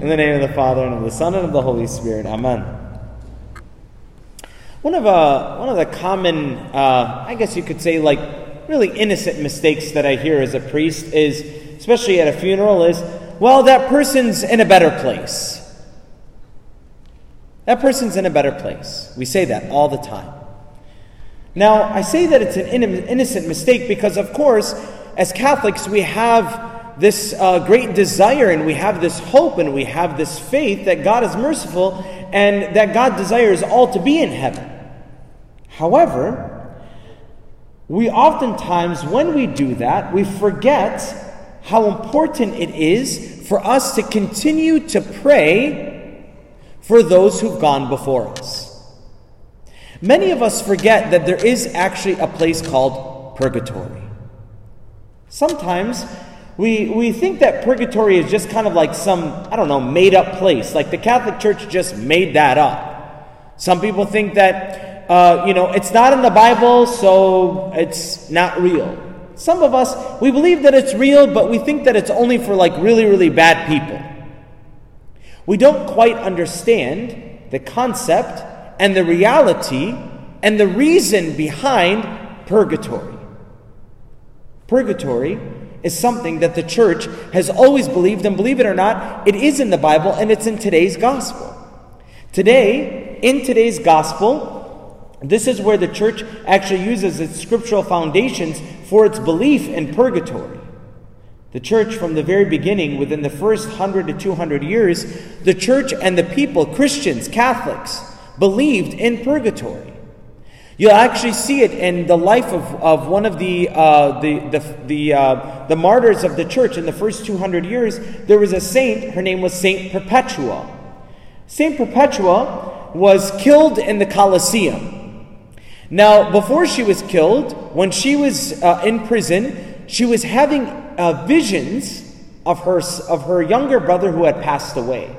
In the name of the Father, and of the Son, and of the Holy Spirit. Amen. One of, uh, one of the common, uh, I guess you could say, like really innocent mistakes that I hear as a priest is, especially at a funeral, is, well, that person's in a better place. That person's in a better place. We say that all the time. Now, I say that it's an innocent mistake because, of course, as Catholics, we have this uh, great desire and we have this hope and we have this faith that God is merciful and that God desires all to be in heaven. However, we oftentimes, when we do that, we forget how important it is for us to continue to pray for those who've gone before us. Many of us forget that there is actually a place called purgatory. Sometimes we, we think that purgatory is just kind of like some, I don't know, made up place, like the Catholic Church just made that up. Some people think that, uh, you know, it's not in the Bible, so it's not real. Some of us, we believe that it's real, but we think that it's only for like really, really bad people. We don't quite understand the concept and the reality and the reason behind purgatory. Purgatory is something that the church has always believed, and believe it or not, it is in the Bible and it's in today's gospel. Today, in today's gospel, this is where the church actually uses its scriptural foundations for its belief in purgatory. The church, from the very beginning, within the first 100 to 200 years, the church and the people, Christians, Catholics, believed in purgatory. You'll actually see it in the life of, of one of the, uh, the, the, the, uh, the martyrs of the church in the first 200 years. There was a saint, her name was Saint Perpetua. Saint Perpetua was killed in the Colosseum. Now, before she was killed, when she was uh, in prison, she was having uh, visions of her, of her younger brother who had passed away.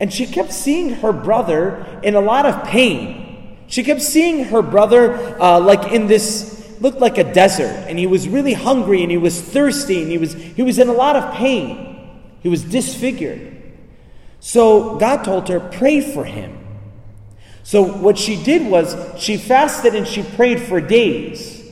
And she kept seeing her brother in a lot of pain. She kept seeing her brother uh, like in this, looked like a desert. And he was really hungry and he was thirsty and he was, he was in a lot of pain. He was disfigured. So God told her, pray for him. So what she did was she fasted and she prayed for days.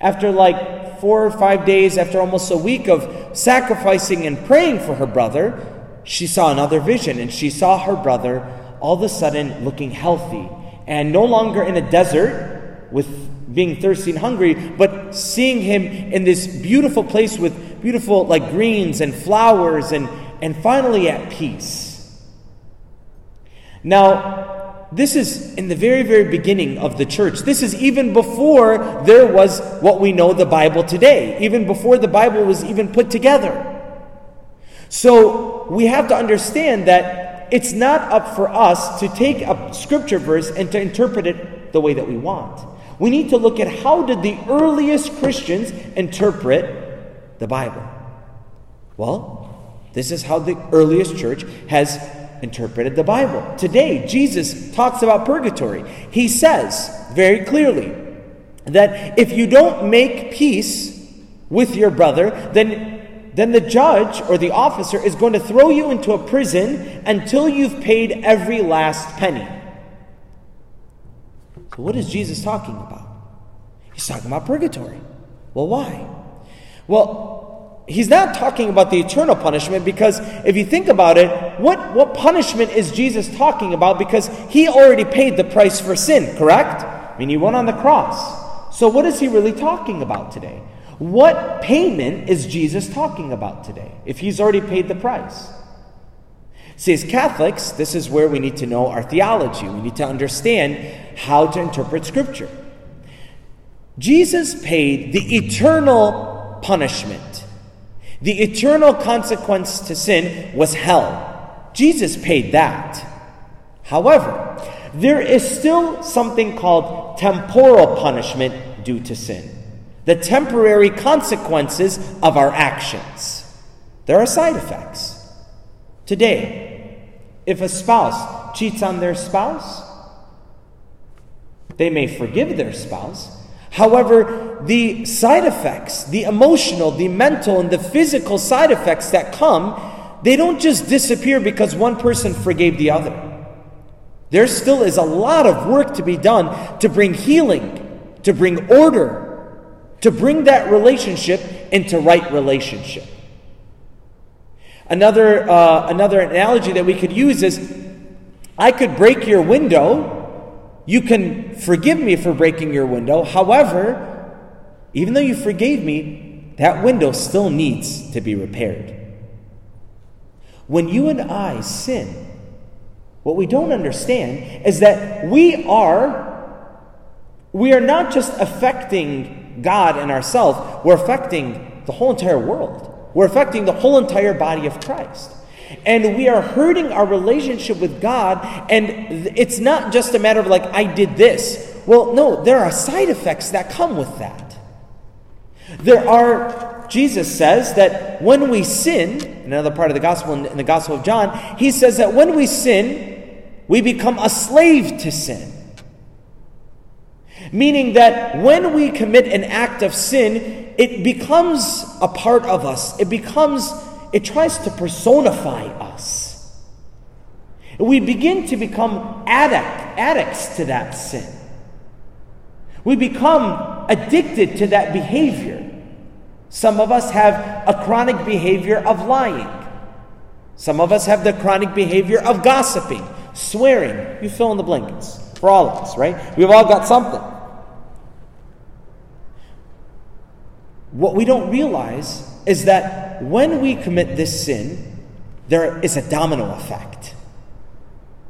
After like four or five days, after almost a week of sacrificing and praying for her brother, she saw another vision and she saw her brother all of a sudden looking healthy and no longer in a desert with being thirsty and hungry, but seeing him in this beautiful place with beautiful like greens and flowers and, and finally at peace. Now, this is in the very, very beginning of the church. This is even before there was what we know the Bible today, even before the Bible was even put together. So we have to understand that it's not up for us to take a scripture verse and to interpret it the way that we want. We need to look at how did the earliest Christians interpret the Bible? Well, this is how the earliest church has interpreted the Bible. Today, Jesus talks about purgatory. He says very clearly that if you don't make peace with your brother, then then the judge or the officer is going to throw you into a prison until you've paid every last penny. So, what is Jesus talking about? He's talking about purgatory. Well, why? Well, he's not talking about the eternal punishment because if you think about it, what, what punishment is Jesus talking about? Because he already paid the price for sin, correct? I mean, he went on the cross. So, what is he really talking about today? What payment is Jesus talking about today if he's already paid the price? See, as Catholics, this is where we need to know our theology. We need to understand how to interpret Scripture. Jesus paid the eternal punishment. The eternal consequence to sin was hell. Jesus paid that. However, there is still something called temporal punishment due to sin the temporary consequences of our actions. There are side effects. Today, if a spouse cheats on their spouse, they may forgive their spouse. However, the side effects, the emotional, the mental, and the physical side effects that come they don't just disappear because one person forgave the other. There still is a lot of work to be done to bring healing, to bring order, to bring that relationship into right relationship. Another, uh, another analogy that we could use is I could break your window. You can forgive me for breaking your window. However, even though you forgave me, that window still needs to be repaired. When you and I sin, what we don't understand is that we are we are not just affecting God and ourselves, we're affecting the whole entire world. We're affecting the whole entire body of Christ. And we are hurting our relationship with God, and it's not just a matter of like, I did this. Well, no, there are side effects that come with that. There are, Jesus says that when we sin, another part of the gospel in the Gospel of John, he says that when we sin, we become a slave to sin. Meaning that when we commit an act of sin, it becomes a part of us. It becomes, it tries to personify us. We begin to become addict, addicts to that sin. We become addicted to that behavior. Some of us have a chronic behavior of lying. Some of us have the chronic behavior of gossiping, swearing. You fill in the blankets for all of us, right? We've all got something. What we don't realize is that when we commit this sin, there is a domino effect.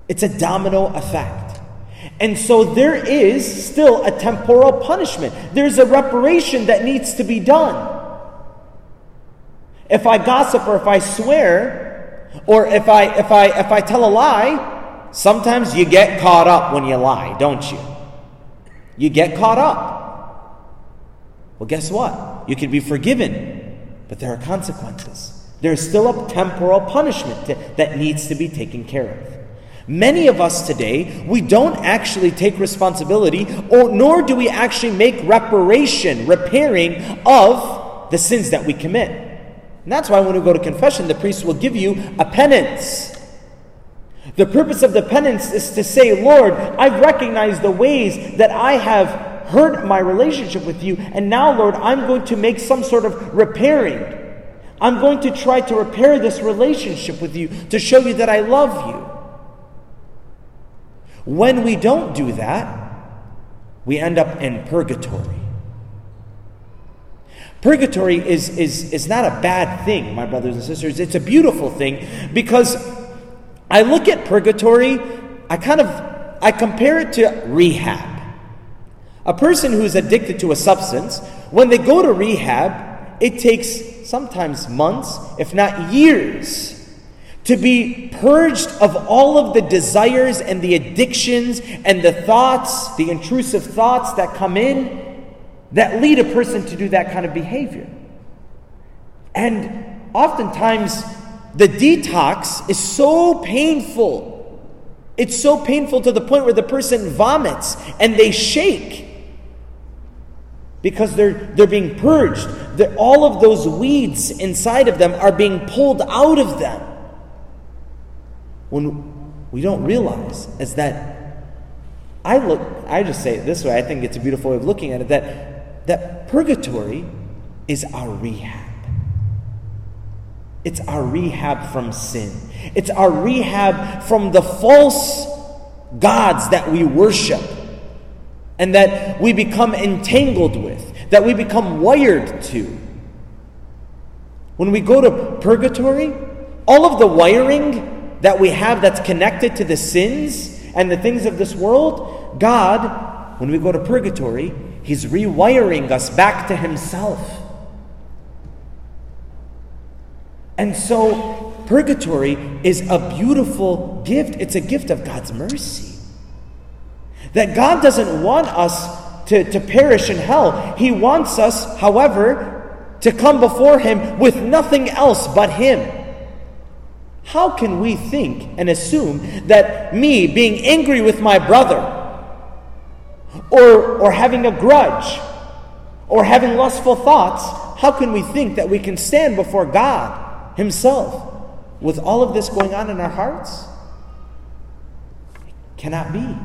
It's a domino effect. And so there is still a temporal punishment. There's a reparation that needs to be done. If I gossip or if I swear, or if I if I if I tell a lie, sometimes you get caught up when you lie, don't you? You get caught up. Well, guess what? You can be forgiven, but there are consequences. There's still a temporal punishment to, that needs to be taken care of. Many of us today, we don't actually take responsibility, or nor do we actually make reparation, repairing of the sins that we commit. And that's why when we go to confession, the priest will give you a penance. The purpose of the penance is to say, Lord, I've recognized the ways that I have hurt my relationship with you. And now, Lord, I'm going to make some sort of repairing. I'm going to try to repair this relationship with you to show you that I love you. When we don't do that, we end up in purgatory. Purgatory is, is, is not a bad thing, my brothers and sisters. It's a beautiful thing because I look at purgatory, I kind of I compare it to rehab. A person who is addicted to a substance, when they go to rehab, it takes sometimes months, if not years, to be purged of all of the desires and the addictions and the thoughts, the intrusive thoughts that come in that lead a person to do that kind of behavior. And oftentimes, the detox is so painful. It's so painful to the point where the person vomits and they shake because they're, they're being purged. They're, all of those weeds inside of them are being pulled out of them. When we don't realize is that I look, I just say it this way, I think it's a beautiful way of looking at it, that, that purgatory is our rehab. It's our rehab from sin. It's our rehab from the false gods that we worship and that we become entangled with, that we become wired to. When we go to purgatory, all of the wiring that we have that's connected to the sins and the things of this world, God, when we go to purgatory, He's rewiring us back to Himself. And so, purgatory is a beautiful gift. It's a gift of God's mercy. That God doesn't want us to, to perish in hell. He wants us, however, to come before Him with nothing else but Him. How can we think and assume that me being angry with my brother, or, or having a grudge, or having lustful thoughts, how can we think that we can stand before God Himself? with all of this going on in our hearts? It cannot be.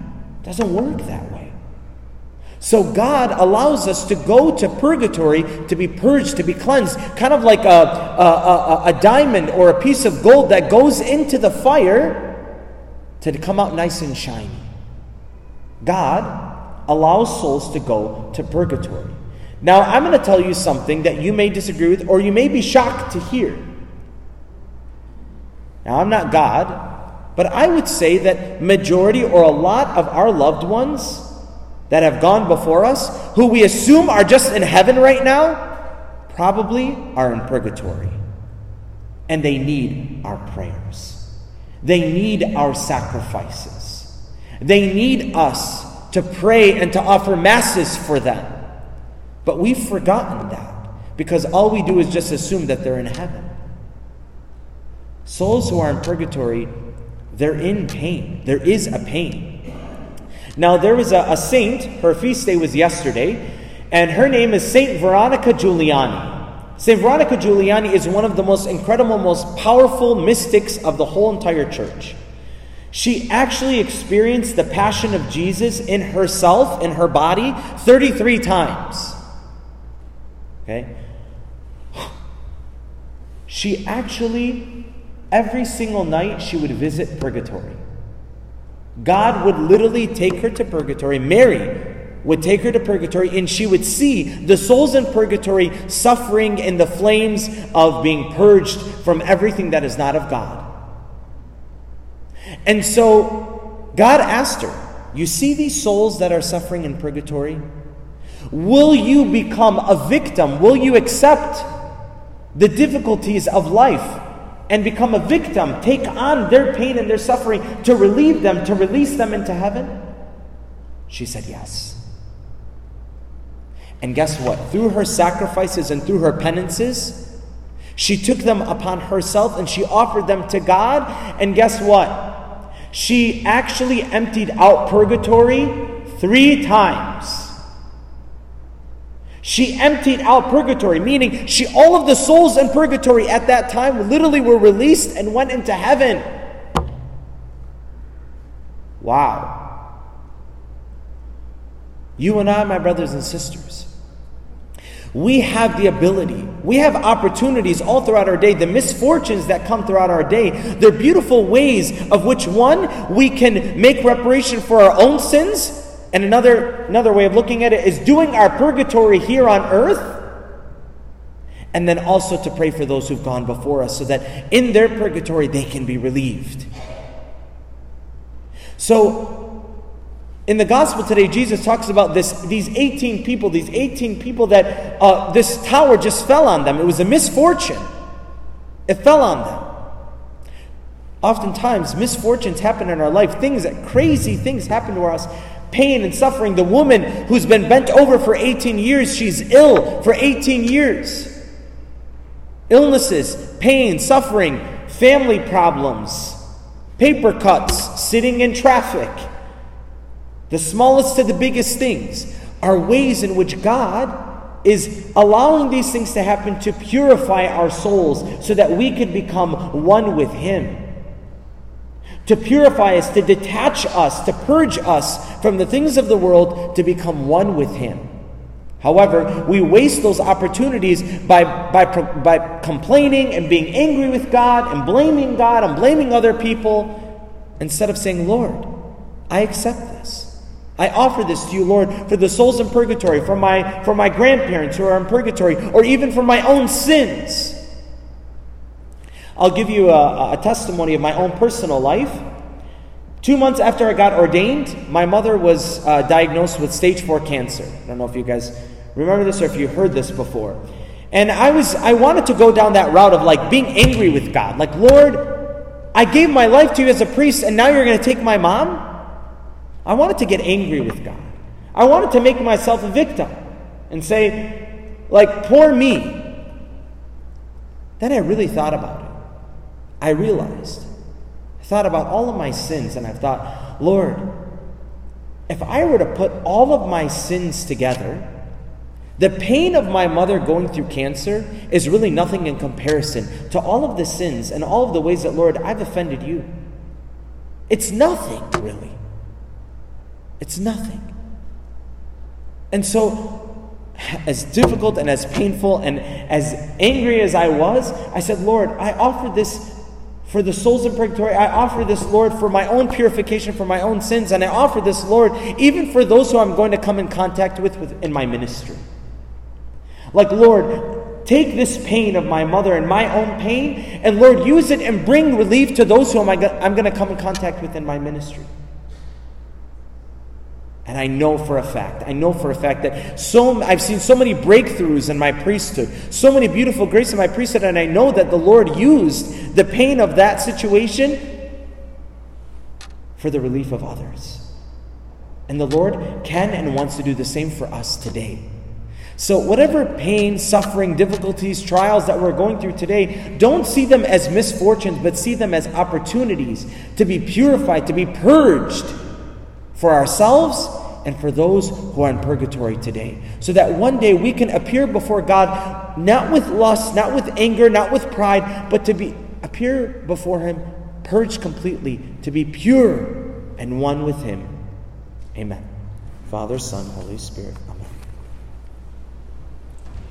It doesn't work that way. So God allows us to go to purgatory to be purged, to be cleansed, kind of like a, a, a, a, diamond or a piece of gold that goes into the fire to come out nice and shiny. God allows souls to go to purgatory. Now, I'm going to tell you something that you may disagree with or you may be shocked to hear. Now, I'm not God, but I would say that majority or a lot of our loved ones that have gone before us, who we assume are just in heaven right now, probably are in purgatory. And they need our prayers. They need our sacrifices. They need us to pray and to offer masses for them. But we've forgotten that because all we do is just assume that they're in heaven. Souls who are in purgatory, they're in pain. There is a pain. Now, there was a, a saint, her feast day was yesterday, and her name is Saint Veronica Giuliani. Saint Veronica Giuliani is one of the most incredible, most powerful mystics of the whole entire church. She actually experienced the passion of Jesus in herself, in her body, 33 times. Okay? She actually, every single night, she would visit purgatory. God would literally take her to purgatory. Mary would take her to purgatory and she would see the souls in purgatory suffering in the flames of being purged from everything that is not of God. And so God asked her, You see these souls that are suffering in purgatory? Will you become a victim? Will you accept the difficulties of life? And become a victim, take on their pain and their suffering to relieve them, to release them into heaven? She said yes. And guess what? Through her sacrifices and through her penances, she took them upon herself and she offered them to God. And guess what? She actually emptied out purgatory three times. She emptied out purgatory, meaning she all of the souls in purgatory at that time literally were released and went into heaven. Wow. You and I, my brothers and sisters, we have the ability, we have opportunities all throughout our day, the misfortunes that come throughout our day. They're beautiful ways of which one, we can make reparation for our own sins and another, another way of looking at it is doing our purgatory here on earth, and then also to pray for those who've gone before us so that in their purgatory they can be relieved. So, in the gospel today, Jesus talks about this, these 18 people, these 18 people that uh, this tower just fell on them. It was a misfortune. It fell on them. Oftentimes, misfortunes happen in our life. Things that crazy things happen to us pain and suffering. The woman who's been bent over for 18 years, she's ill for 18 years. Illnesses, pain, suffering, family problems, paper cuts, sitting in traffic. The smallest to the biggest things are ways in which God is allowing these things to happen to purify our souls so that we could become one with Him to purify us, to detach us, to purge us from the things of the world, to become one with Him. However, we waste those opportunities by, by, by complaining and being angry with God and blaming God and blaming other people instead of saying, Lord, I accept this. I offer this to you, Lord, for the souls in purgatory, for my, for my grandparents who are in purgatory, or even for my own sins. I'll give you a, a testimony of my own personal life. Two months after I got ordained, my mother was uh, diagnosed with stage four cancer. I don't know if you guys remember this or if you heard this before. And I was I wanted to go down that route of like being angry with God. Like, Lord, I gave my life to you as a priest and now you're going to take my mom? I wanted to get angry with God. I wanted to make myself a victim and say, like, poor me. Then I really thought about it. I realized, I thought about all of my sins, and I thought, Lord, if I were to put all of my sins together, The pain of my mother going through cancer is really nothing in comparison to all of the sins and all of the ways that, Lord, I've offended you. It's nothing, really. It's nothing. And so, as difficult and as painful and as angry as I was, I said, Lord, I offer this for the souls in purgatory. I offer this, Lord, for my own purification, for my own sins. And I offer this, Lord, even for those who I'm going to come in contact with, with in my ministry. Like, Lord, take this pain of my mother and my own pain, and Lord, use it and bring relief to those who I'm going to come in contact with in my ministry. And I know for a fact, I know for a fact that so I've seen so many breakthroughs in my priesthood, so many beautiful grace in my priesthood, and I know that the Lord used the pain of that situation for the relief of others. And the Lord can and wants to do the same for us today. So, whatever pain, suffering, difficulties, trials that we're going through today, don't see them as misfortunes, but see them as opportunities to be purified, to be purged for ourselves and for those who are in purgatory today. So that one day we can appear before God not with lust, not with anger, not with pride, but to be appear before him purged completely, to be pure and one with him. Amen. Father, Son, Holy Spirit.